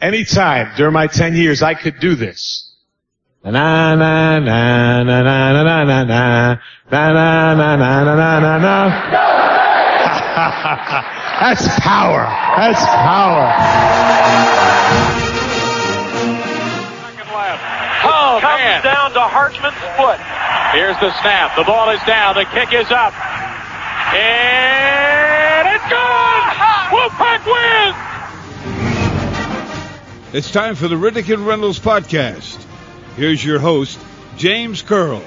Anytime during my 10 years, I could do this. Na na na na na na na na na na na na na na na na na That's power. That's power. Second left. Oh, comes man. down to Hartman's foot. Here's the snap. The ball is down. The kick is up. And it's gone! Wolfpack wins! It's time for the Riddick and Reynolds podcast. Here's your host, James Curl. All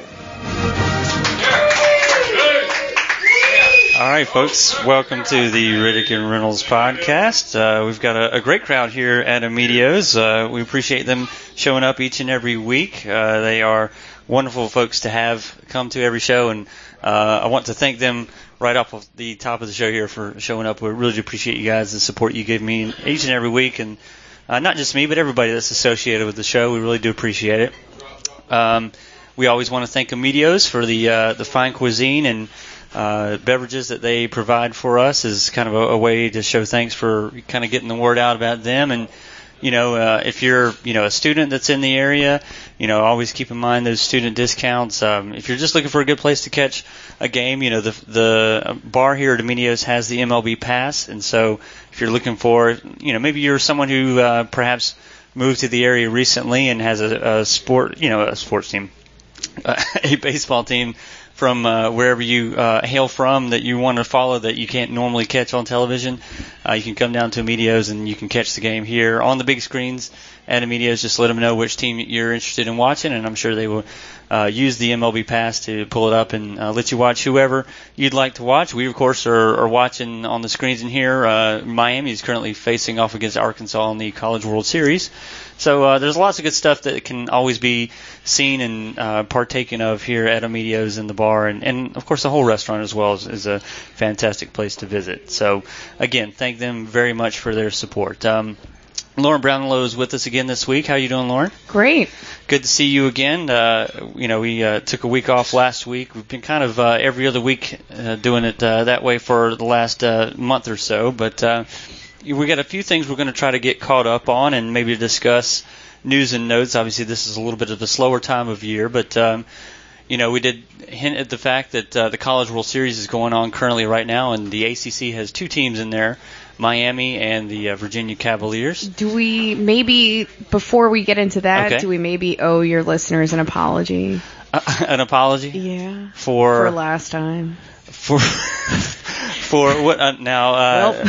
right, folks, welcome to the Riddick and Reynolds podcast. Uh, we've got a, a great crowd here at Amedeo's. Uh, we appreciate them showing up each and every week. Uh, they are wonderful folks to have come to every show, and uh, I want to thank them right off of the top of the show here for showing up. We really do appreciate you guys and support you give me each and every week, and uh, not just me, but everybody that's associated with the show. We really do appreciate it. Um, we always want to thank Amedeo's for the uh, the fine cuisine and uh, beverages that they provide for us is kind of a, a way to show thanks for kind of getting the word out about them. And you know, uh, if you're you know a student that's in the area, you know, always keep in mind those student discounts. Um, if you're just looking for a good place to catch a game, you know, the the bar here at Amedeo's has the MLB Pass, and so if you're looking for, you know, maybe you're someone who uh, perhaps moved to the area recently and has a, a sport, you know, a sports team, a baseball team from uh, wherever you uh, hail from that you want to follow that you can't normally catch on television, uh, you can come down to Amedeo's and you can catch the game here on the big screens at Amedeo's. Just let them know which team you're interested in watching, and I'm sure they will uh, use the MLB Pass to pull it up and uh, let you watch whoever you'd like to watch. We, of course, are, are watching on the screens in here. Uh, Miami is currently facing off against Arkansas in the College World Series. So uh, there's lots of good stuff that can always be seen and uh, partaken of here at Amedeo's in the bar, and, and of course the whole restaurant as well is, is a fantastic place to visit. So again, thank them very much for their support. Um, Lauren Brownlow is with us again this week. How you doing, Lauren? Great. Good to see you again. Uh, you know, we uh, took a week off last week. We've been kind of uh, every other week uh, doing it uh, that way for the last uh, month or so, but uh, we got a few things we're going to try to get caught up on and maybe discuss news and notes. Obviously, this is a little bit of a slower time of year, but um, you know, we did hint at the fact that uh, the College World Series is going on currently right now, and the ACC has two teams in there, Miami and the uh, Virginia Cavaliers. Do we maybe before we get into that, Okay. do we maybe owe your listeners an apology? Uh, an apology Yeah. for For last time. for for what uh, now? Uh,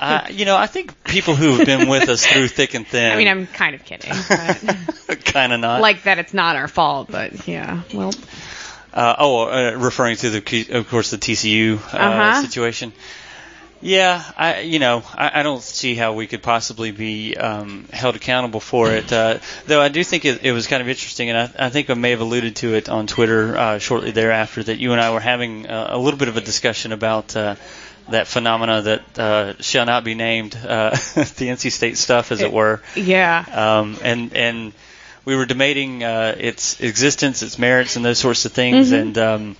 uh, you know, I think people who've been with us through thick and thin. I mean, I'm kind of kidding. Kind of not. like that it's not our fault, but yeah. Well, Uh, oh, uh, referring to the, of course, the TCU uh, Uh-huh. situation. Yeah, I, you know, I, I don't see how we could possibly be um, held accountable for it. Uh, though I do think it, it was kind of interesting, and I, I think I may have alluded to it on Twitter uh, shortly thereafter that you and I were having uh, a little bit of a discussion about uh, that phenomena that uh, shall not be named, uh, the NC State stuff, as it were yeah. um, and and we were debating uh, its existence, its merits, and those sorts of things. Mhm. And um,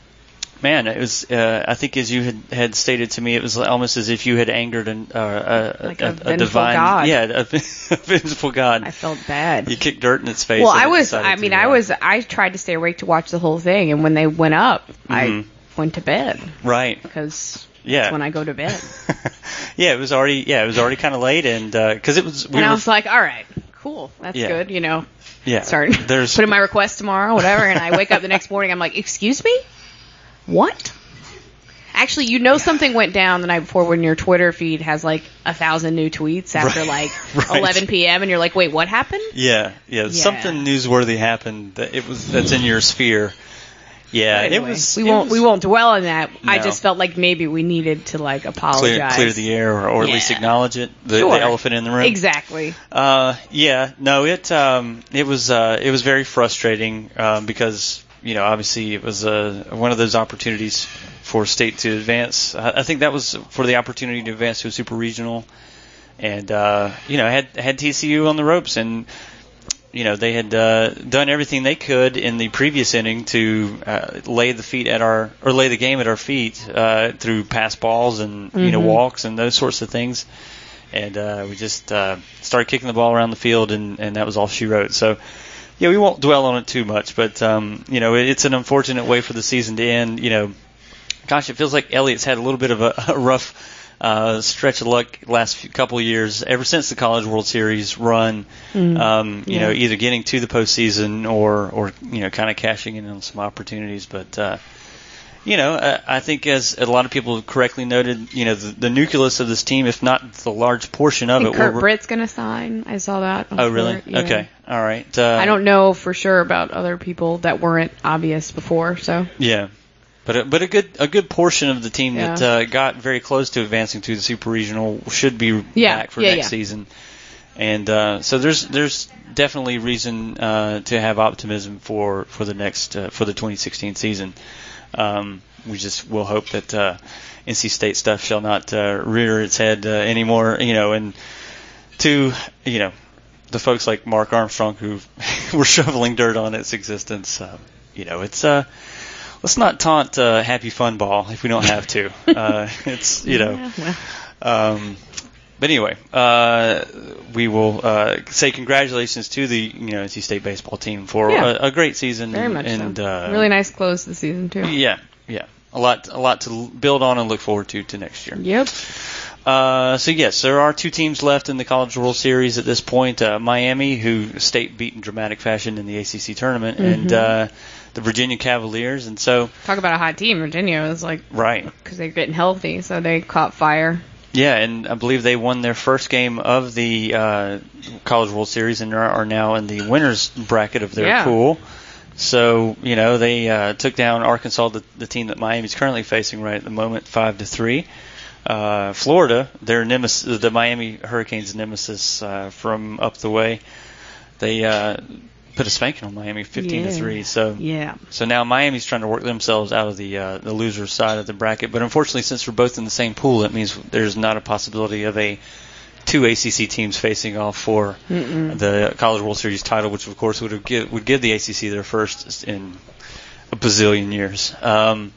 man, it was. Uh, I think as you had, had stated to me, it was almost as if you had angered an, uh, a, Like a, a a divine, god. yeah, a, a vengeful god. I felt bad. you kicked dirt in its face. Well, I was. I mean, uh, I was. I tried to stay awake to watch the whole thing, and when they went up, I Mhm. went to bed right. because Yeah. that's when I go to bed. yeah, it was already. Yeah, it was already kind of late, and because it was. We and I was like, all right, cool, that's Yeah. good. You know, yeah. start There's put in my request tomorrow, whatever, and I wake up the next morning, I'm like, excuse me? What? Actually, you know something went down the night before when your Twitter feed has like a thousand new tweets after Right. like Right. 11 p.m. and you're like, wait, what happened? Yeah, yeah. Something newsworthy happened that it was that's in your sphere. Yeah, Anyway, it was. We it won't. was we won't dwell on that. I No. just felt like maybe we needed to like apologize. clear, clear the air, or, or at least Yeah. acknowledge it. The, Sure. the elephant in the room. Exactly. Uh, yeah, no, it um, it was uh, it was very frustrating um, because you know obviously it was uh, one of those opportunities for state to advance. I, I think that was for the opportunity to advance to a super regional, and uh, you know had had TCU on the ropes and. You know they had uh, done everything they could in the previous inning to uh, lay the feet at our or lay the game at our feet uh, through pass balls and you know Mhm. walks and those sorts of things and uh, we just uh, started kicking the ball around the field, and, and that was all she wrote. So, yeah, we won't dwell on it too much, but um, you know, it's an unfortunate way for the season to end. You know, gosh, it feels like Elliott's had a little bit of a, a rough uh, stretch of luck last few, couple of years, ever since the College World Series run. Um, you Yeah. know, either getting to the postseason or or you know, kind of cashing in on some opportunities, but. Uh, you know, uh, I think as a lot of people have correctly noted, you know, the, the nucleus of this team, if not the large portion of think it, Kurt were- Britt's gonna sign. I saw that. on Oh, really? Yeah. Okay. All right. Uh, I don't know for sure about other people that weren't obvious before. So Yeah, but a, but a good a good portion of the team that uh, got very close to advancing to the super regional should be Yeah, back for yeah, next yeah. season, and uh, so there's there's definitely reason uh, to have optimism for for the next uh, for the 2016 season. Um, we just will hope that uh, NC State stuff shall not uh, rear its head uh, anymore, you know, and to you know the folks like Mark Armstrong who were shoveling dirt on its existence. Uh, you know, it's uh, let's not taunt uh, Happy Fun Ball if we don't have to. Uh, it's you know. Yeah, well, Um, but anyway, uh, we will uh, say congratulations to the you know NC State baseball team for Yeah. a, a great season. very much and, so. uh, really nice close to the season too. Yeah, yeah, a lot, a lot to build on and look forward to to next year. Yep. Uh, so yes, there are two teams left in the College World Series at this point: uh, Miami, who state beat in dramatic fashion in the ACC tournament, and uh, the Virginia Cavaliers. And so, Talk about a hot team. Virginia was like right, because they're getting healthy, so they caught fire. Yeah, and I believe they won their first game of the uh, College World Series and are, now in the winners bracket of their Yeah. pool. So you know they uh, took down Arkansas, the, the team that Miami's currently facing right at the moment, five to three. Uh, Florida, their nemesis, the Miami Hurricanes nemesis uh, from up the way, they uh, put a spanking on Miami, fifteen to three. So Yeah. so now Miami's trying to work themselves out of the uh, the loser side of the bracket. But unfortunately, since we're both in the same pool, that means there's not a possibility of a two ACC teams facing off for the College World Series title, which of course would have give, would give the ACC their first in a bazillion years. Um,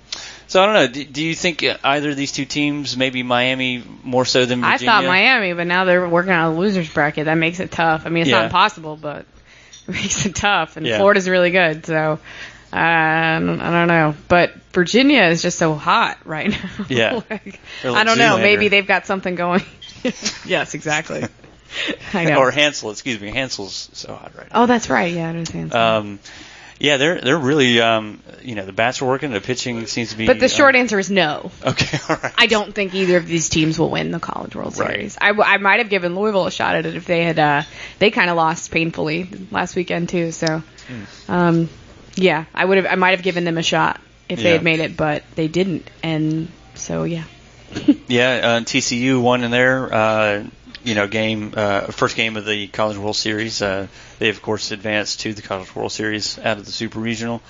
so I don't know. Do, do you think either of these two teams, maybe Miami more so than I Virginia? thought Miami, but now they're working on a losers bracket. That makes it tough. I mean, it's Yeah. not impossible, but it makes it tough. And Yeah. Florida's really good, so uh, I don't, know. But Virginia is just so hot right now. Yeah. Like, like I don't know. Maybe they've got something going. yes, exactly. I know. Or Hansel, excuse me. Hansel's so hot right now. oh, that's right. Yeah, I understand. Um, yeah, they're they're really um, you know the bats are working. The pitching seems to be. but the short uh, answer is no. Okay, all right. I don't think either of these teams will win the College World Right. Series. I, w- I might have given Louisville a shot at it if they had. Uh, they kind of lost painfully last weekend too. So, Hmm. um, yeah, I would have. I might have given them a shot if they had made it, but they didn't. And so, yeah. Yeah, uh, TCU won in there. uh, you know game uh, first game of the College World Series. Uh, they of course advanced to the College World Series out of the Super Regional,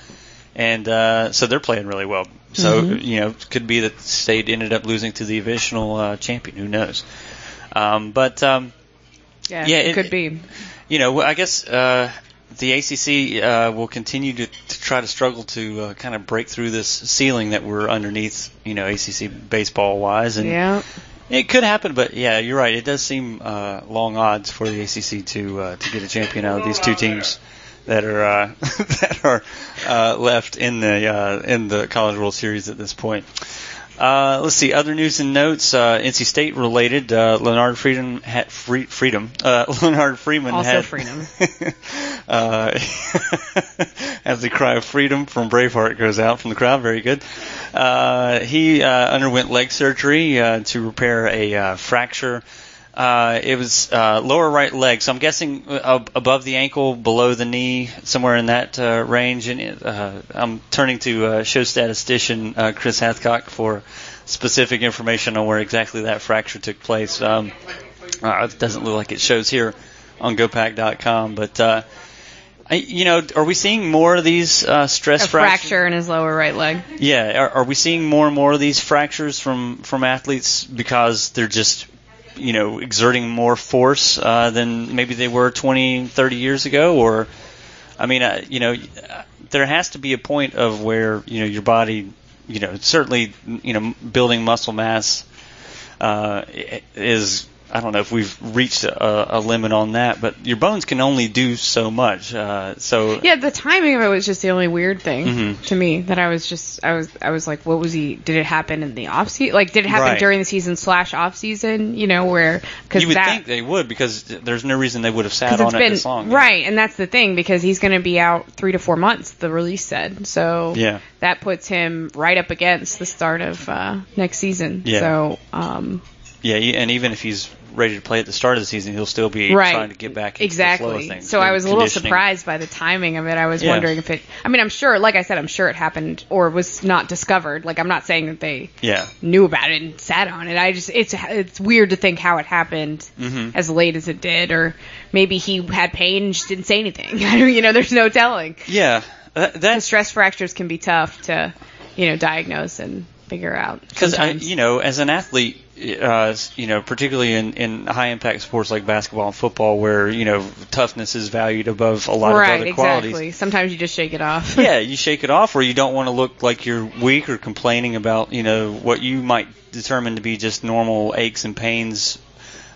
and uh, so they're playing really well. So you know, it could be that State ended up losing to the eventual uh, champion. Who knows? Um, but um, Yeah, Yeah, it, it- could be. you know, I guess uh, the ACC uh, will continue to, to try to struggle to uh, kind of break through this ceiling that we're underneath, you know, ACC baseball wise, and Yeah. It could happen. But yeah, you're right. It does seem uh, long odds for the ACC to uh, to get a champion out of these two teams that are uh, that are uh, left in the uh, in the College World Series at this point. Uh, let's see. Other news and notes. Uh, NC State related. Uh, Lennard Freedom had free, freedom. Uh, Lennard Freeman Also had freedom. uh, as the cry of freedom from Braveheart goes out from the crowd. Very good. Uh, he uh, underwent leg surgery uh, to repair a uh, fracture Uh, it was uh, lower right leg, so I'm guessing uh, above the ankle, below the knee, somewhere in that uh, range. And uh, I'm turning to uh, show statistician uh, Chris Hathcock for specific information on where exactly that fracture took place. Um, uh, it doesn't look like it shows here on GoPack.com, but uh, I, you know, are we seeing more of these uh, stress A fractures? fracture in his lower right leg. Yeah, are, are we seeing more and more of these fractures from from athletes because they're just you know exerting more force uh, than maybe they were 20, 30 years ago, or I mean, uh, you know, there has to be a point of where you know your body, you know, certainly you know building muscle mass uh, is. I don't know if we've reached a, a limit on that, but your bones can only do so much. Uh, so Yeah, the timing of it was just the only weird thing Mhm. to me that I was just I was I was like, what was he? Did it happen in the off season? Like, did it happen Right. during the season slash off season? You know, where because you would that think they would because there's no reason they would have sat on it's it this long. right, and that's the thing because he's going to be out three to four months. The release said so. Yeah. that puts him right up against the start of uh, next season. Yeah. So, um, Yeah, and even if he's ready to play at the start of the season, he'll still be right, trying to get back into the flow exactly. of things. So I was a little surprised by the timing of it. I was Yeah. wondering if it. I mean, I'm sure, like I said, I'm sure it happened or was not discovered. Like I'm not saying that they Yeah, knew about it and sat on it. I just it's it's weird to think how it happened Mhm. as late as it did, or maybe he had pain and just didn't say anything. you know, there's no telling. yeah. That, stress fractures can be tough to, you know, diagnose and figure out. because you know, as an athlete, uh, you know, particularly in, in high impact sports like basketball and football, where you know toughness is valued above a lot right, of other exactly. qualities. Sometimes you just shake it off. yeah, you shake it off, or you don't want to look like you're weak or complaining about you know what you might determine to be just normal aches and pains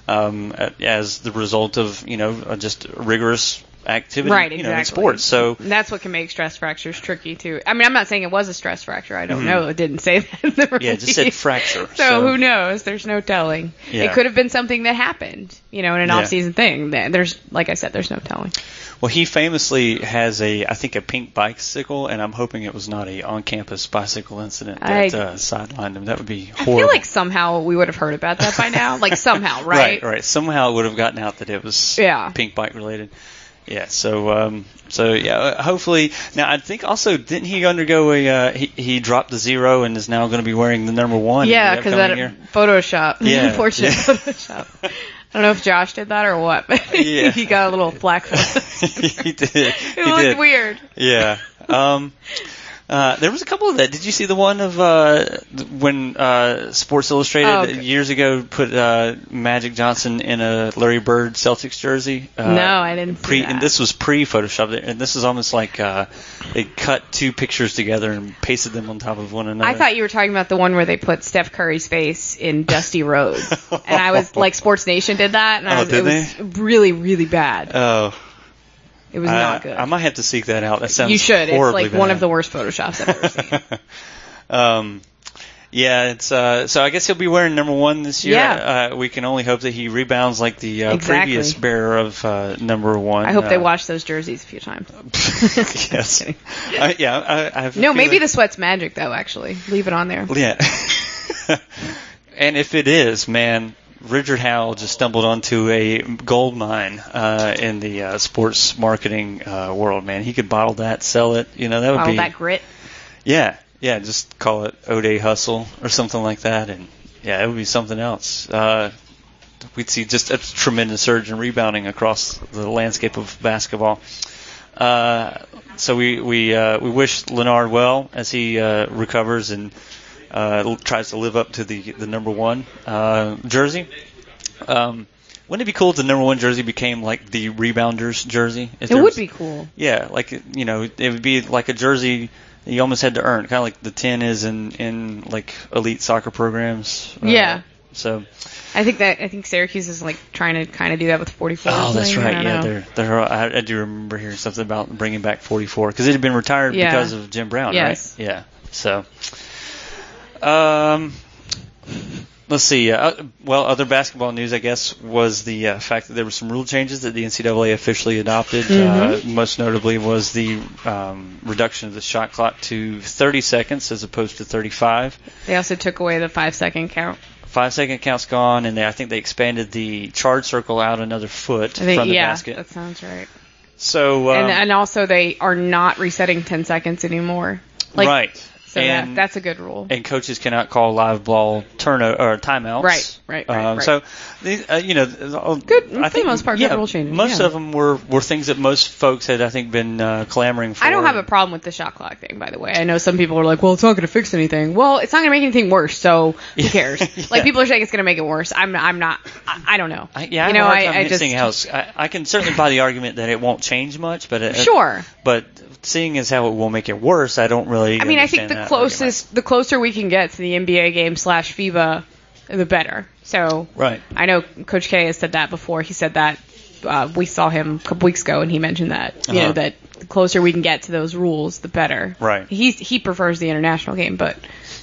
um, as the result of you know uh, just rigorous activity Right, you exactly. know, in sports. So that's what can make stress fractures tricky too. I mean, I'm not saying it was a stress fracture. I don't Mhm. know. It didn't say that. In the yeah, it just said fracture. So, who knows? There's no telling. Yeah. It could have been something that happened, you know, in an Yeah. off-season thing. There's, like I said, there's no telling. Well, he famously has a, I think, a pink bicycle, and I'm hoping it was not a on-campus bicycle incident that I- uh, sidelined him. That would be I feel like somehow we would have heard about that by now. Like somehow, right? right, right. Somehow it would have gotten out that it was Yeah. pink bike related. Yeah. So, um, so yeah. uh, Hopefully, now I think also didn't he undergo a? Uh, he he dropped the zero and is now going to be wearing the number one. Yeah, because that year. Photoshop. Yeah, yeah. Photoshop. I don't know if Josh did that or what, but Yeah. he got a little flack for he did. It he looked did. weird. Yeah. Um, uh, there was a couple of that. Did you see the one of uh, when uh, Sports Illustrated Oh, okay. years ago put uh, Magic Johnson in a Larry Bird Celtics jersey? Uh, no, I didn't see Pre, that. and this was pre-Photoshop, and this is almost like uh, they cut two pictures together and pasted them on top of one another. I thought you were talking about the one where they put Steph Curry's face in Dusty Rhodes, and I was like, Sports Nation did that, and I Oh, was, did it was really, really bad. Oh, It was not good. I might have to seek that out. That sounds you should. It's like one of the worst photoshops I've ever seen. um, yeah, it's uh, so I guess he'll be wearing number one this year. Yeah. Uh, we can only hope that he rebounds like the uh, Exactly. previous bearer of uh, number one. I hope they uh, wash those jerseys a few times. yes. yeah, I, I have No, maybe the sweat's magic though. Actually, leave it on there. Yeah. and if it is, man, Richard Howell just stumbled onto a gold mine uh, in the uh, sports marketing uh, world. Man, he could bottle that, sell it. You know, that would All be that grit. yeah, yeah. Just call it O'Day Hustle or something like that, and yeah, it would be something else. Uh, we'd see just a tremendous surge in rebounding across the landscape of basketball. Uh, so we we uh, we wish Lennard well as he uh, recovers and uh, tries to live up to the the number one uh, jersey. Um, wouldn't it be cool if the number one jersey became like the rebounders jersey? If It would was- be cool. yeah, like you know, it would be like a jersey you almost had to earn, kind of like the ten is in in like elite soccer programs. Uh, Yeah. So. I think that I think Syracuse is like trying to kind of do that with 44. Oh, that's right. Yeah, know. they're they're. I, I do remember hearing something about bringing back 44 because it had been retired Yeah. because of Jim Brown, Yes. right? Yeah. So, um, let's see. Uh, well, other basketball news, I guess, was the uh, fact that there were some rule changes that the NCAA officially adopted. Uh, most notably was the um, reduction of the shot clock to 30 seconds as opposed to 35. They also took away the five second count. five second count's gone, and they, I think they expanded the charge circle out another foot think from the yeah, basket. that sounds right. So um, and and also they are not resetting 10 seconds anymore. Like, right, So and that, that's a good rule. and coaches cannot call live ball turnover or timeouts. Right, right, right, Um, right. So, uh, you know, Good, for I the think most part, good yeah, rule changes, Most yeah. of them were were things that most folks had, I think, been uh, clamoring for. I don't have a problem with the shot clock thing, by the way. I know some people are like, well, it's not going to fix anything. Well, it's not going to make anything worse, so who cares? Yeah. Like people are saying it's going to make it worse. I'm, I'm not. I, I don't know. I, yeah, I you know, I, I just how I, I can certainly buy the argument that it won't change much, but it, sure. But seeing as how it will make it worse, I don't really. I mean, I think the closest, the closer we can get to the NBA game slash FIBA, the better. So. Right. I know Coach K has said that before. He said that uh, we saw him a couple weeks ago, and he mentioned that you Uh-huh. know that the closer we can get to those rules, the better. Right. He's he prefers the international game, but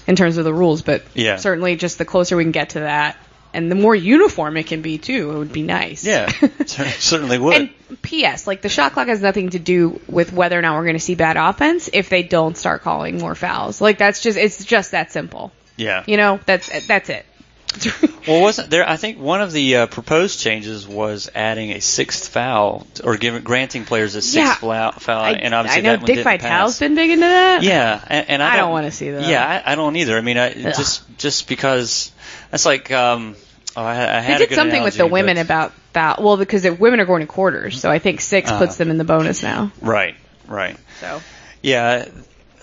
in terms of the rules, but Yeah. certainly just the closer we can get to that, and the more uniform it can be too, it would be nice. Yeah, cer- certainly would. And P.S. Like the shot clock has nothing to do with whether or not we're going to see bad offense if they don't start calling more fouls. Like that's just it's just that simple. yeah. You know, that's that's it. Well, wasn't there? I think one of the uh, proposed changes was adding a sixth foul or giving granting players a sixth Yeah. foul, I, and obviously I know Dick didn't been big into that. Yeah, and, and I, I don't wanna see that. Yeah, I, I don't either. I mean, I, just just because that's like um, oh, I, I They did good something with the women about that. Well, because the women are going to quarters, so I think 6 Uh-huh. puts them in the bonus now. right, right. So Yeah,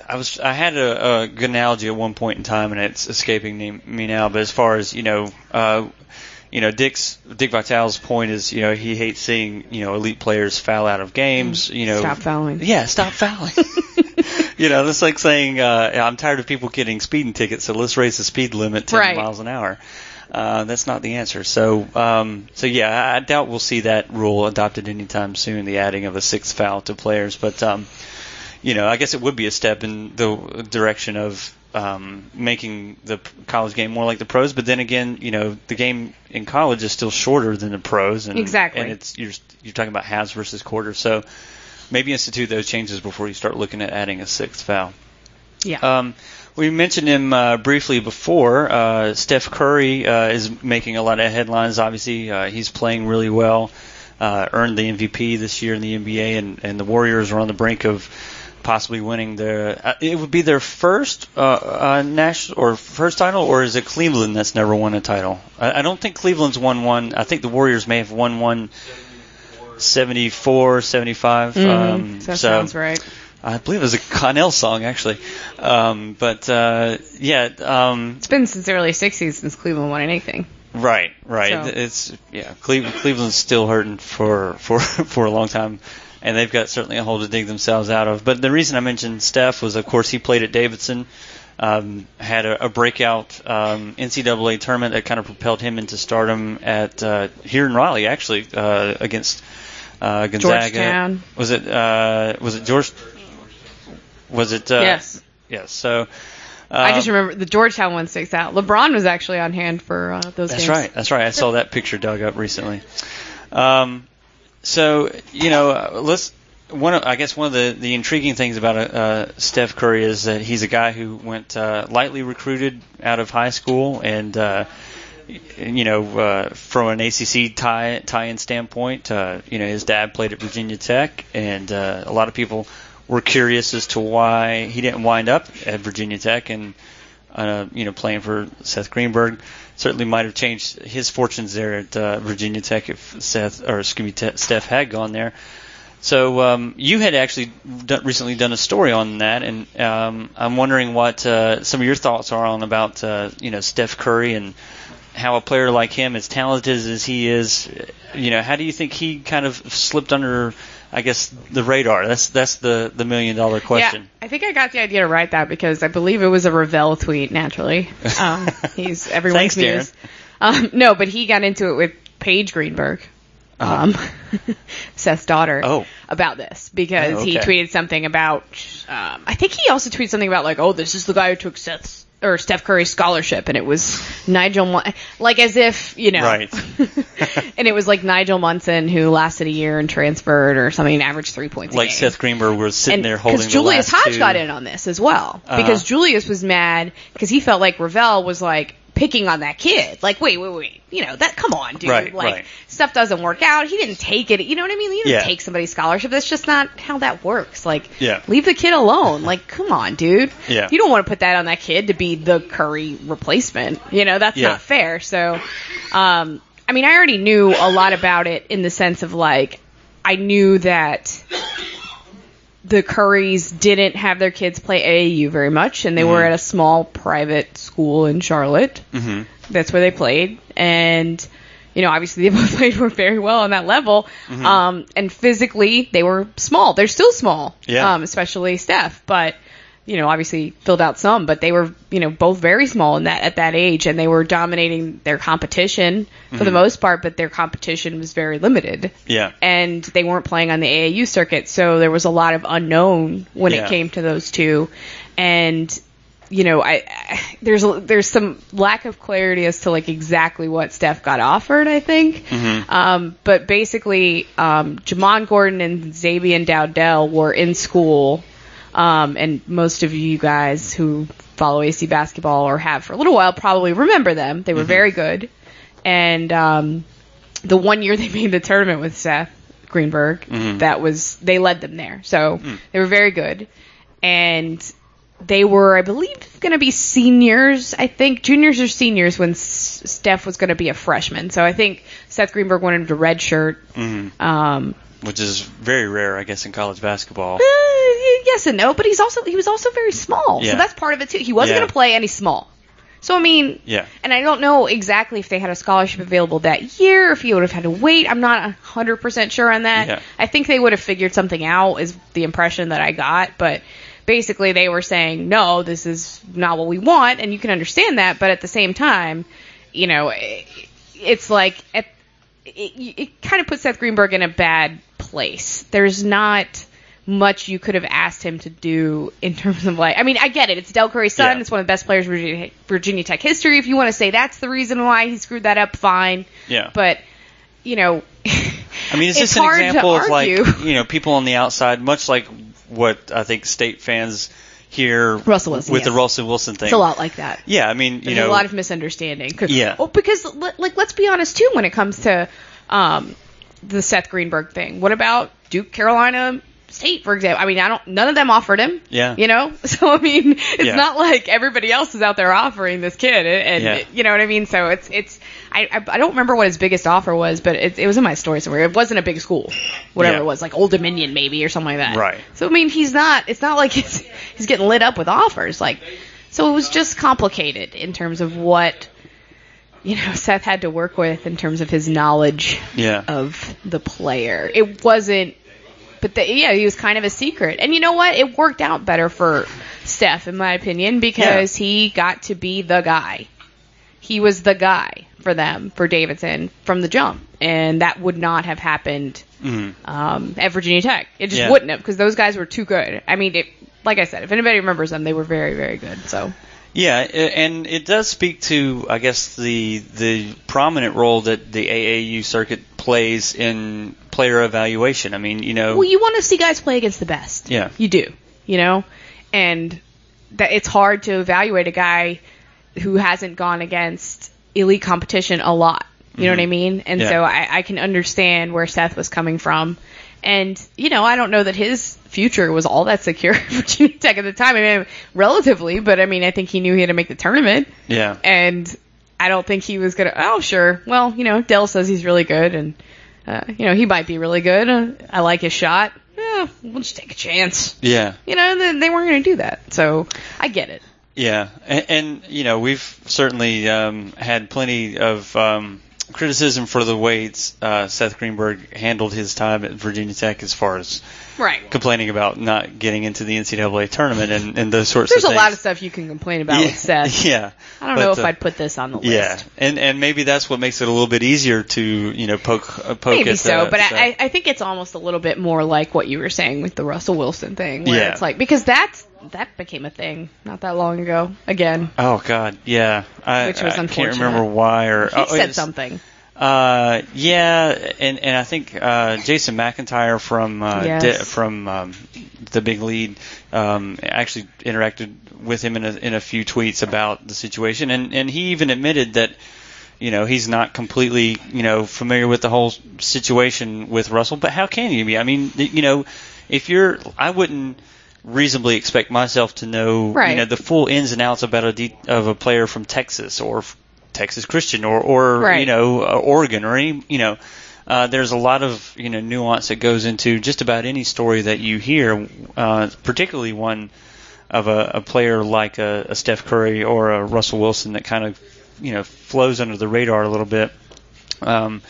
I was I had a, a good analogy at one point in time, and it's escaping me, now. But as far as you know, uh, you know, Dick's Dick Vitale's point is, you know, he hates seeing you know elite players foul out of games. You know, stop fouling. Yeah, stop fouling. you know, that's like saying uh, I'm tired of people getting speeding tickets, so let's raise the speed limit 10 Right. miles an hour. Uh, that's not the answer. So, um, so yeah, I I doubt we'll see that rule adopted anytime soon. The adding of a sixth foul to players, but um, you know, I guess it would be a step in the direction of um, making the college game more like the pros. But then again, you know, the game in college is still shorter than the pros, and Exactly. and it's you're you're talking about halves versus quarters. So maybe institute those changes before you start looking at adding a sixth foul. Yeah. Um, we mentioned him uh, briefly before. Uh, Steph Curry uh, is making a lot of headlines. Obviously, uh, he's playing really well. Uh, earned the MVP this year in the NBA, and, and the Warriors are on the brink of possibly winning their. Uh, it would be their first uh, uh, national or first title, or is it Cleveland that's never won a title? I, I don't think Cleveland's won one. I think the Warriors may have won one. 74, 75. Mhm. Um, that so sounds right. I believe it was a Connell song actually. Um, but uh, yeah, um, It's been since the early 60s since Cleveland won anything. right, right. So- It's yeah, Cleveland, Cleveland's still hurting for for for a long time, and they've got certainly a hole to dig themselves out of. But the reason I mentioned Steph was, of course, he played at Davidson. Um, had a, a breakout um, NCAA tournament that kind of propelled him into stardom at uh, here in Raleigh, actually uh, against uh, Gonzaga. Georgetown. Was it uh, was it George? Was it? Uh, yes. Yes. So. I um, just remember the Georgetown one sticks out. LeBron was actually on hand for uh, those That's games. right. That's right. I saw that picture dug up recently. Um, so you know, let's. One, of, I guess one of the, the intriguing things about uh, Steph Curry is that he's a guy who went uh, lightly recruited out of high school, and uh, you know, uh, from an ACC tie tie-in standpoint, uh, you know, his dad played at Virginia Tech, and uh, a lot of people were curious as to why he didn't wind up at Virginia Tech and uh, you know playing for Seth Greenberg. Certainly might have changed his fortunes there at uh, Virginia Tech if Seth or excuse me Te- Steph had gone there. So um, you had actually done, recently done a story on that, and um, I'm wondering what uh, some of your thoughts are on about uh, you know Steph Curry and how a player like him, as talented as he is, you know, how do you think he kind of slipped under, I guess, the radar? That's that's the the million dollar question. Yeah, I think I got the idea to write that because I believe it was a Rovell tweet. Naturally, um, he's everyone's Thanks, Darren. Um, no, but he got into it with Paige Greenberg, um, Seth's daughter, Oh. about this because Oh, he tweeted something about. Um, I think he also tweeted something about like, oh, this is the guy who took Seth's or Steph Curry's scholarship, and it was Nigel, Mun- like as if you know, Right. and it was like Nigel Munson who lasted a year and transferred or something, and averaged three points. a like Seth Greenberg was sitting there holding because the Julius Hodge two. got in on this as well Uh-huh. because Julius was mad because he felt like Rovell was like picking on that kid. Like, wait, wait, wait. You know, that, come on, dude. Right, like, right. stuff doesn't work out. He didn't take it. You know what I mean? He didn't Yeah. take somebody's scholarship. That's just not how that works. Like, Yeah. leave the kid alone. Like, come on, dude. Yeah. You don't want to put that on that kid to be the Curry replacement. You know, that's Yeah. not fair. So, um, I mean, I already knew a lot about it in the sense of like, I knew that the Currys didn't have their kids play AAU very much, and they were at a small private school in Charlotte. Mhm. That's where they played, and you know, obviously they both played very well on that level. Mm-hmm. Um, and physically, they were small. They're still small, Yeah. um, especially Steph, but you know, obviously filled out some, but they were, you know, both very small in that at that age, and they were dominating their competition for Mm-hmm. the most part, but their competition was very limited Yeah. and they weren't playing on the AAU circuit, so there was a lot of unknown when Yeah. it came to those two. And you know, I, I there's there's some lack of clarity as to like exactly what Steph got offered. I think, Mm-hmm. um, but basically, um, Jamon Gordon and Zabian Dowdell were in school, um, and most of you guys who follow AC basketball or have for a little while probably remember them. They were very good, and um, the one year they made the tournament with Seth Greenberg, that was they led them there. So they were very good, and they were, I believe, going to be seniors. I think juniors or seniors when S- Steph was going to be a freshman. So I think Seth Greenberg wanted him to redshirt. Mhm. Um, Which is very rare, I guess, in college basketball. eh, yes and no, but he's also he was also very small. Yeah. So that's part of it too. He wasn't Yeah. going to play any small. So I mean, Yeah. and I don't know exactly if they had a scholarship available that year, if he would have had to wait. I'm not 100% sure on that. Yeah. I think they would have figured something out, is the impression that I got. But basically, they were saying, no, this is not what we want, and you can understand that. But at the same time, you know, it- it's like at, it, it kind of puts Seth Greenberg in a bad place. There's not much you could have asked him to do in terms of like I mean I get it it's Dell Curry's son Yeah. it's one of the best players in Virginia, Virginia Tech history if you want to say that's the reason why he screwed that up fine Yeah. but you know I mean, it's it's just an example of like you know people on the outside, much like what I think state fans hear Russell Wilson, with the yes. Russell Wilson thing. it's a lot like that Yeah, I mean, you There's know, a lot of misunderstanding Yeah. well because like let's be honest too when it comes to um the Seth Greenberg thing what about Duke Carolina State for example I mean I don't none of them offered him Yeah. you know so I mean it's Yeah. not like everybody else is out there offering this kid and Yeah. you know what I mean so it's it's I, I I don't remember what his biggest offer was but it, it was in my story somewhere it wasn't a big school whatever Yeah. it was like Old Dominion maybe or something like that Right. so I mean he's not it's not like he's he's getting lit up with offers like so it was just complicated in terms of what you know Seth had to work with in terms of his knowledge yeah, of the player. It wasn't, but the, yeah, he was kind of a secret. And you know what? It worked out better for Steph, in my opinion, because he got to be the guy. He was the guy for them, for Davidson, from the jump. And that would not have happened Mhm. um, at Virginia Tech. It just Yeah. wouldn't have, because those guys were too good. I mean, it, like I said, if anybody remembers them, they were very, very good. So, yeah, and it does speak to, I guess, the the prominent role that the AAU circuit plays in player evaluation. I mean, you know, Well, you want to see guys play against the best. Yeah. You do. You know? And that it's hard to evaluate a guy who hasn't gone against elite competition a lot. You know what mm-hmm. I mean? And Yeah. so I, I can understand where Seth was coming from. And, you know, I don't know that his future was all that secure at Virginia Tech at the time. I mean, relatively, but I mean, I think he knew he had to make the tournament yeah, and I don't think he was gonna. Oh, sure. Well, you know, Dell says he's really good, and uh, you know he might be really good. Uh, I like his shot. Yeah, we'll just take a chance. yeah. You know, they, they weren't gonna do that, so I get it. Yeah, and, and you know we've certainly um, had plenty of um, criticism for the way uh, Seth Greenberg handled his time at Virginia Tech, as far as Right. complaining about not getting into the NCAA tournament and, and those sorts There's of things. There's a lot of stuff you can complain about yeah, with Seth. Yeah, I don't But, know if uh, I'd put this on the list. Yeah, and and maybe that's what makes it a little bit easier to you know poke uh, poke Maybe so, but. I, I think it's almost a little bit more like what you were saying with the Russell Wilson thing, where Yeah. it's like because that's that became a thing not that long ago. Again, Oh God, yeah. I, Which was I can't remember why or he oh, said something. Uh, yeah, and and I think uh, Jason McIntyre from uh, Yes. Di- from um, the big lead, um, actually interacted with him in a, in a few tweets about the situation, and and he even admitted that you know he's not completely you know familiar with the whole situation with Russell, but how can you be? I mean, you know, if you're, I wouldn't reasonably expect myself to know Right. you know the full ins and outs about a de- of a player from Texas or f- Texas Christian or or Right. you know uh, Oregon or any you know. Uh, there's a lot of you know nuance that goes into just about any story that you hear, uh, particularly one of a, a player like a, a Steph Curry or a Russell Wilson that kind of you know flows under the radar a little bit. Um,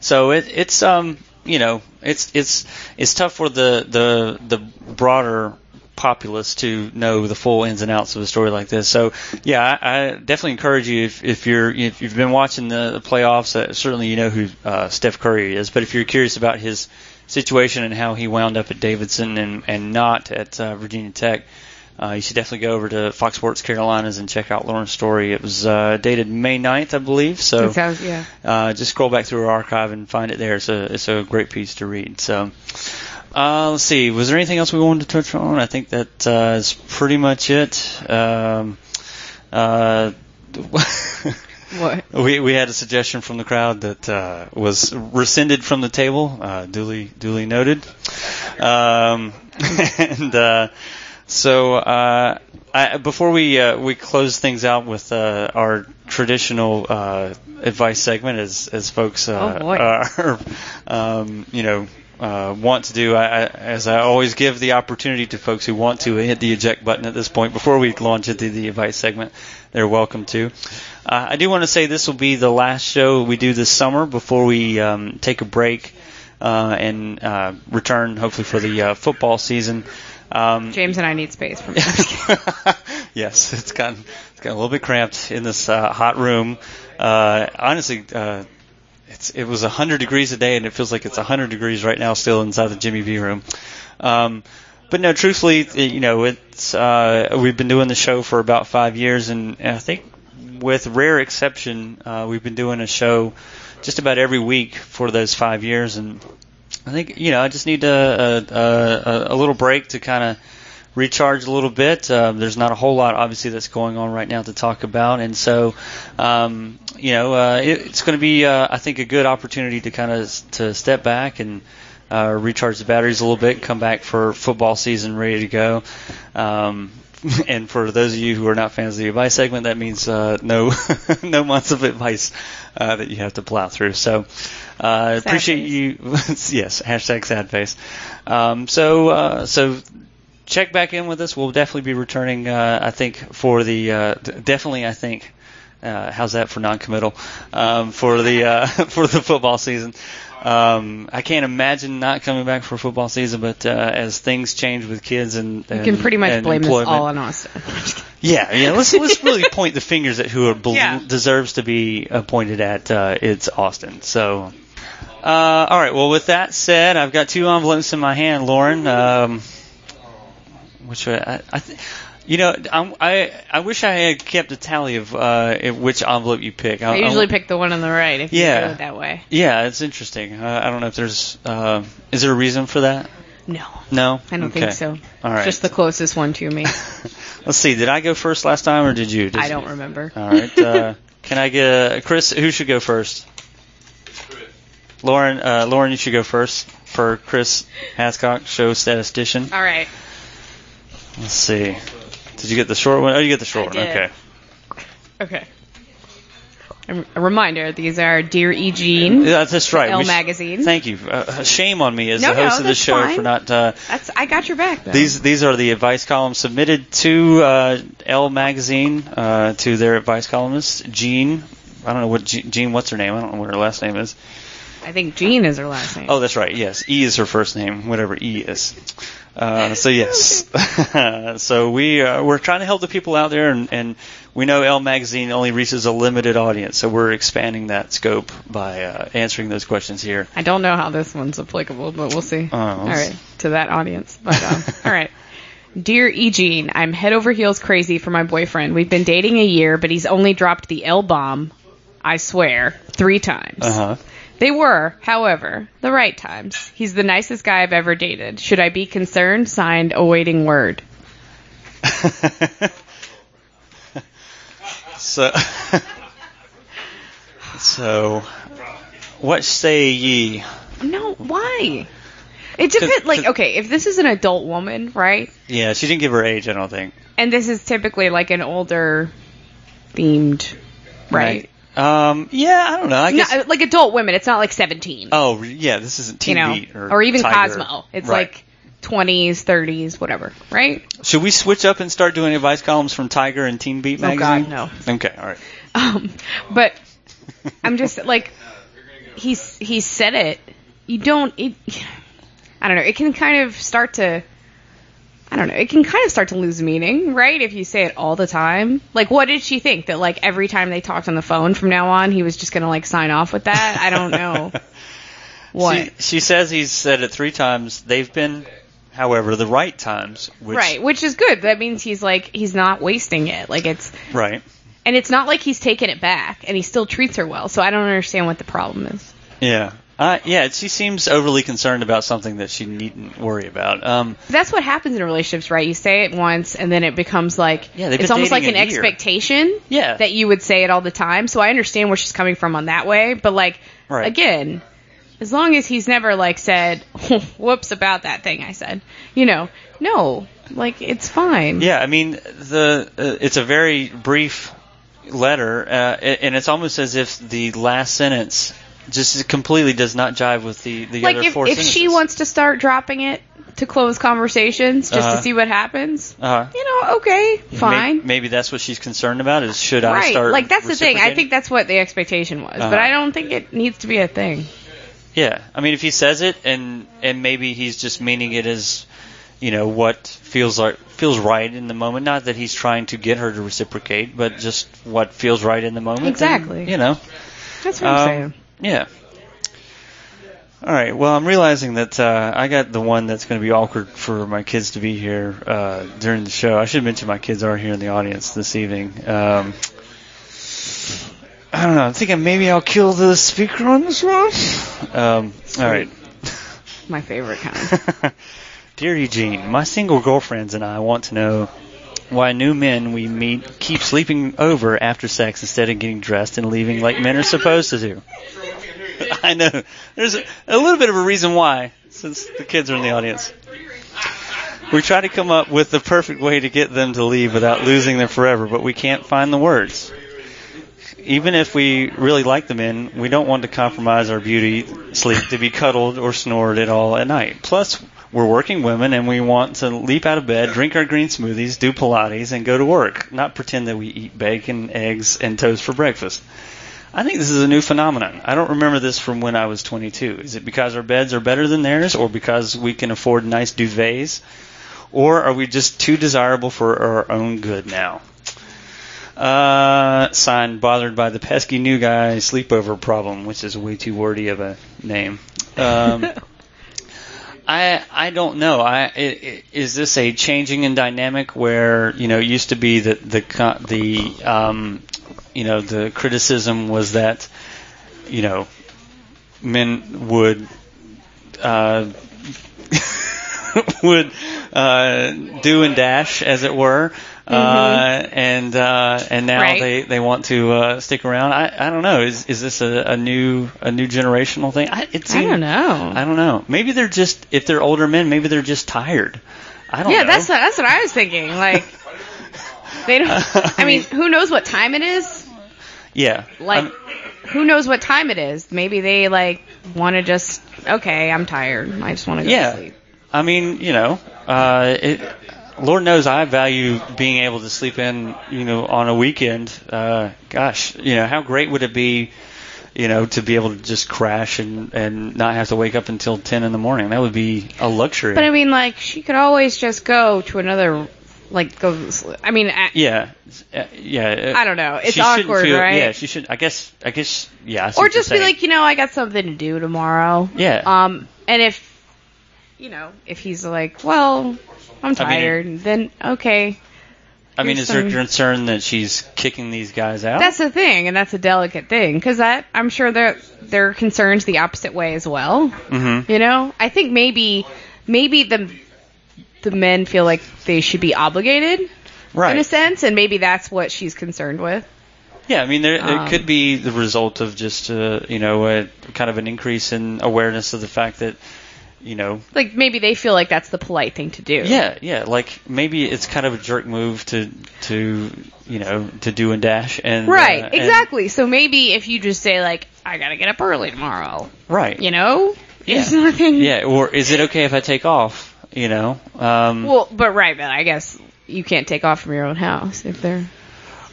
so it, it's um you know it's it's it's tough for the the the broader populace to know the full ins and outs of a story like this. So yeah, I, I definitely encourage you if, if you're if you've been watching the, the playoffs, uh, certainly you know who uh, Steph Curry is. But if you're curious about his situation and how he wound up at Davidson and and not at uh, Virginia Tech. Uh, you should definitely go over to Fox Sports Carolinas and check out Lauren's story. It was uh, dated May 9th, I believe. So sounds- yeah. uh, just scroll back through our archive and find it there. It's a it's a great piece to read. So uh, let's see. Was there anything else we wanted to touch on? I think that uh, is pretty much it. Um, uh, What? we we had a suggestion from the crowd that uh, was rescinded from the table. Uh, duly duly noted. Um, and uh, so uh, I, before we uh, we close things out with uh, our traditional uh, advice segment, as as folks uh, Oh, are um, you know. Uh, want to do, I, I, as I always give the opportunity to folks who want to hit the eject button at this point before we launch into the advice segment, they're welcome to. Uh, I do want to say this will be the last show we do this summer before we um, take a break uh, and uh, return, hopefully, for the uh, football season. Um, James and I need space from yes, it's gotten it's gotten a little bit cramped in this uh, hot room. Uh, honestly, uh, it's it was 100 degrees a day, and it feels like it's 100 degrees right now still inside the Jimmy V room. Um, but no, truthfully, you know, it's uh, we've been doing the show for about five years, and, and I think with rare exception, uh, we've been doing a show just about every week for those five years, and I think you know I just need a a, a, a little break to kind of recharge a little bit. Uh, there's not a whole lot, obviously, that's going on right now to talk about, and so um, you know uh, it, it's going to be, uh, I think, a good opportunity to kind of to step back and uh, recharge the batteries a little bit, come back for football season ready to go. Um, and for those of you who are not fans of the advice segment, that means uh, no no months of advice uh, that you have to plow through. So uh, appreciate face. you. yes, hashtag sad face. Um, so uh, so check back in with us. We'll definitely be returning. Uh, I think for the uh, definitely I think. Uh, how's that for non-committal um, for the uh, for the football season? Um, I can't imagine not coming back for football season, but uh, as things change with kids and, You can pretty much and blame this all on Austin. yeah, yeah. Let's let's really point the fingers at who bel Yeah. deserves to be appointed at. Uh, it's Austin. So, uh, all right. Well, with that said, I've got two envelopes in my hand, Lauren. Um, which I, I th- you know, I'm, I I wish I had kept a tally of uh, which envelope you pick. I usually pick the one on the right if you Yeah. do it that way. Yeah, it's interesting. Uh, I don't know if there's. Uh, is there a reason for that? No, No. I don't Okay. think so. All right. Just the closest one to me. Let's see. Did I go first last time, or did you? Did I don't remember. All right. Uh, can I get a Chris? Who should go first? Lauren. Uh, Lauren, you should go first for Chris Hathcock, show statistician. All right. Let's see. Did you get the short one? Oh, you get the short one. Okay. Okay. A a reminder: these are Dear E. Jean. Yeah, that's right. We sh- magazine. Thank you. Uh, shame on me as No, the host no, of the that's show fine. for not. Uh, That's I got your back though. These these are the advice columns submitted to uh, Elle Magazine uh, to their advice columnist Jean. I don't know what Je- Jean. What's her name? I don't know what her last name is. I think Jean is her last name. Oh, that's right. Yes, E is her first name, whatever E is. Uh, so yes, so we uh, we're trying to help the people out there, and, and we know Elle Magazine only reaches a limited audience, so we're expanding that scope by uh, answering those questions here. I don't know how this one's applicable, but we'll see. Oh, all let's- to that audience. But um, all right. Dear E. Jean, I'm head over heels crazy for my boyfriend. We've been dating a year, but he's only dropped the L bomb, I swear, three times. Uh huh. They were, however, the right times. He's the nicest guy I've ever dated. Should I be concerned? Signed, awaiting word. so, so, what say ye? No, why? It depends. Like, okay, if this is an adult woman, right? Yeah, she didn't give her age, I don't think. And this is typically like an older themed, right? Um, yeah, I don't know. I No, guess. like adult women. It's not like 17. oh, yeah, this isn't you know, Beat or, or even Tiger. Cosmo. It's Right. like 20s, 30s, whatever, right? Should we switch up and start doing advice columns from Tiger and Teen Beat magazine? Oh? God, no. Okay, all right. Um, but I'm just like he's he said it. You don't. It, I don't know. It can kind of start to. I don't know. It can kind of start to lose meaning, right? If you say it all the time. Like, what did she think that like every time they talked on the phone from now on, he was just gonna like sign off with that? I don't know. What? She, she says he's said it three times. They've been, however, the right times. Which, right, which is good. That means he's like he's not wasting it. Like it's Right. and it's not like he's taken it back and he still treats her well. So I don't understand what the problem is. Yeah. Uh, yeah, she seems overly concerned about something that she needn't worry about. Um, That's what happens in relationships, right? You say it once and then it becomes like Yeah, it's almost like an year. expectation Yeah. that you would say it all the time. So I understand where she's coming from on that way, but like Right. again, as long as he's never like said whoops about that thing I said. You know, no, like it's fine. yeah, I mean, the uh, it's a very brief letter, uh, and it's almost as if the last sentence just completely does not jive with the the like other if four if sentences. she wants to start dropping it to close conversations just Uh-huh. to see what happens, uh, you know, okay, fine. Maybe, maybe that's what she's concerned about. Is should I right. start? like that's the thing. I think that's what the expectation was, but Uh-huh. I don't think it needs to be a thing. Yeah, I mean, if he says it, and and maybe he's just meaning it as, you know, what feels like feels right in the moment. Not that he's trying to get her to reciprocate, but just what feels right in the moment. Exactly. you know. That's what I'm Um, saying. Yeah. All right. Well, I'm realizing that uh, I got the one that's going to be awkward for my kids to be here uh, during the show. I should mention my kids are here in the audience this evening. Um, I don't know. I'm thinking maybe I'll kill the speaker on this one. Um, all right. My favorite kind. Dear Eugene, my single girlfriends and I want to know why new men we meet keep sleeping over after sex instead of getting dressed and leaving like men are supposed to do. I know. There's a, a little bit of a reason why, since the kids are in the audience. We try to come up with the perfect way to get them to leave without losing them forever, but we can't find the words. Even if we really like the men, we don't want to compromise our beauty sleep to be cuddled or snored at all at night. Plus, we're working women and we want to leap out of bed, drink our green smoothies, do Pilates, and go to work, not pretend that we eat bacon, eggs, and toast for breakfast. I think this is a new phenomenon. I don't remember this from when I was 22. Is it because our beds are better than theirs, or because we can afford nice duvets, or are we just too desirable for our own good now? Uh, signed, bothered by the pesky new guy sleepover problem, which is way too wordy of a name. Um, I I don't know. I i- i- is this a changing in dynamic where you know it used to be that the the um, you know the criticism was that you know men would uh, would uh, do and dash as it were. Uh, and uh, and now Mm-hmm. Right. they, they want to uh, stick around. I, I don't know. Is is this a, a new a new generational thing? I, it I don't know. I don't know. Maybe they're just if they're older men, maybe they're just tired. I don't know. yeah, know. that's that's what I was thinking. Like they don't. I mean, who knows what time it is? yeah. Like, I'm- who knows what time it is? Maybe they like want to just okay, I'm tired. I just want to go Yeah. to sleep. I mean, you know, uh, it, Lord knows I value being able to sleep in, you know, on a weekend. Uh, gosh, you know, how great would it be, you know, to be able to just crash and and not have to wake up until ten in the morning? That would be a luxury. But I mean, like she could always just go to another, like go. I mean, I, yeah, uh, yeah. I don't know. It's she awkward, feel- right? Yeah, she should. I guess. I guess. Yeah. I or just be saying. like, you know, I got something to do tomorrow. Yeah. Um, and if, you know, if he's like, well, I'm I mean, tired, then okay. I mean, is there concern that she's kicking these guys out? That's the thing, and that's a delicate thing because that I'm sure there there are concerns the opposite way as well. mm-hmm. You know, I think maybe maybe the the men feel like they should be obligated Right. in a sense, and maybe that's what she's concerned with. Yeah, I mean, there, Um, could be the result of just, uh, you know, a kind of an increase in awareness of the fact that, you know, Like maybe they feel like that's the polite thing to do. yeah, yeah, like maybe it's kind of a jerk move to, to, you know, to do and dash and Right, uh, and- exactly. So maybe if you just say like, I gotta get up early tomorrow, right. you know, Yeah. nothing. Yeah, or is it okay if I take off? You know, um, Well, but right, but I guess you can't take off from your own house if they're.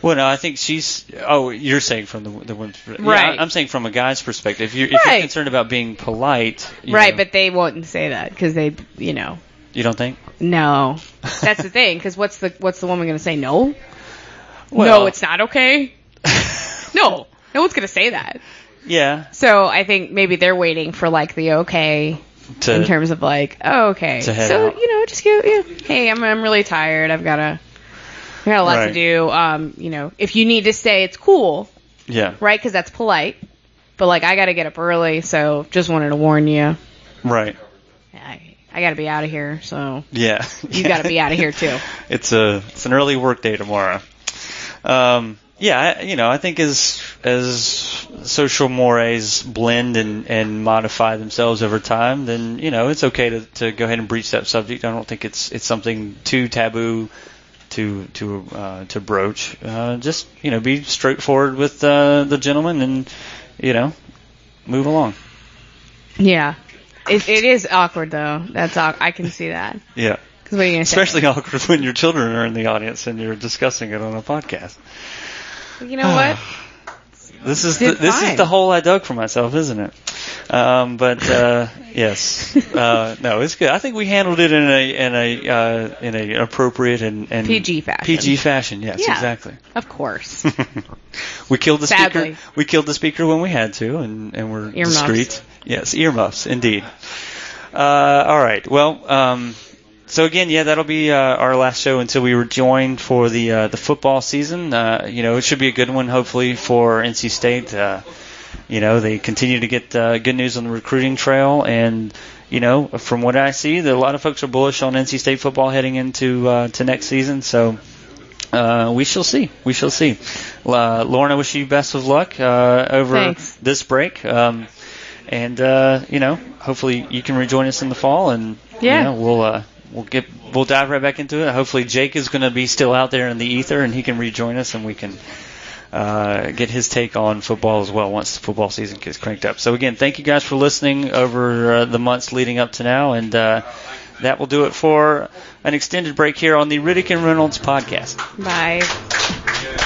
Well, no, I think she's. Oh, you're saying from the the women's. yeah, Right. I'm saying from a guy's perspective. If you're, if you're concerned about being polite, Right, know, but they wouldn't say that because they, you know, you don't think? no. That's the thing. Because what's the what's the woman gonna say? No. Well- no, it's not okay. no, no one's gonna say that. Yeah. So I think maybe they're waiting for like the okay To, in terms of like, oh, okay. to head so out. you know, just go. Yeah. Hey, I'm I'm really tired. I've got a I got a lot Right. to do. Um, you know, if you need to stay, it's cool, yeah. right? Because that's polite. But like, I got to get up early, so just wanted to warn you. Right. I, I got to be out of here, so Yeah. you got to be out of here too. it's a it's an early work day tomorrow. Um, yeah, I, you know, I think as as social mores blend and and modify themselves over time, then you know it's okay to to go ahead and breach that subject. I don't think it's it's something too taboo to to uh, to broach. Uh, just you know, be straightforward with uh, the gentleman and you know move along. Yeah. It, it is awkward though. That's aw- I can see that. Yeah. what are you gonna say? Especially awkward when your children are in the audience and you're discussing it on a podcast. You know what? This is the, this is the hole I dug for myself, isn't it? Um, but uh, yes, uh, no, it's good. I think we handled it in a in a uh, in a appropriate and, and PG fashion. PG fashion. Yes, Yeah. exactly. Of course. we killed the Sadly. speaker. We killed the speaker when we had to, and and we're Earmuffs. discreet. Yes, earmuffs, indeed. Uh, all right. Well, um, so again, yeah, that'll be uh, our last show until we rejoin for the uh, the football season. Uh, you know, it should be a good one, hopefully for NC State. You know, they continue to get uh, good news on the recruiting trail, and you know, from what I see, that a lot of folks are bullish on NC State football heading into uh, to next season. So. Uh, we shall see. We shall see. Uh, Lauren, I wish you best of luck uh, over Thanks. this break. Um, and uh, you know, hopefully you can rejoin us in the fall, and Yeah. you know, we'll uh, we'll get we'll dive right back into it. Hopefully Jake is going to be still out there in the ether, and he can rejoin us, and we can uh, get his take on football as well once the football season gets cranked up. So again, thank you guys for listening over uh, the months leading up to now, and uh, that will do it for an extended break here on the Riddick and Reynolds podcast. Bye.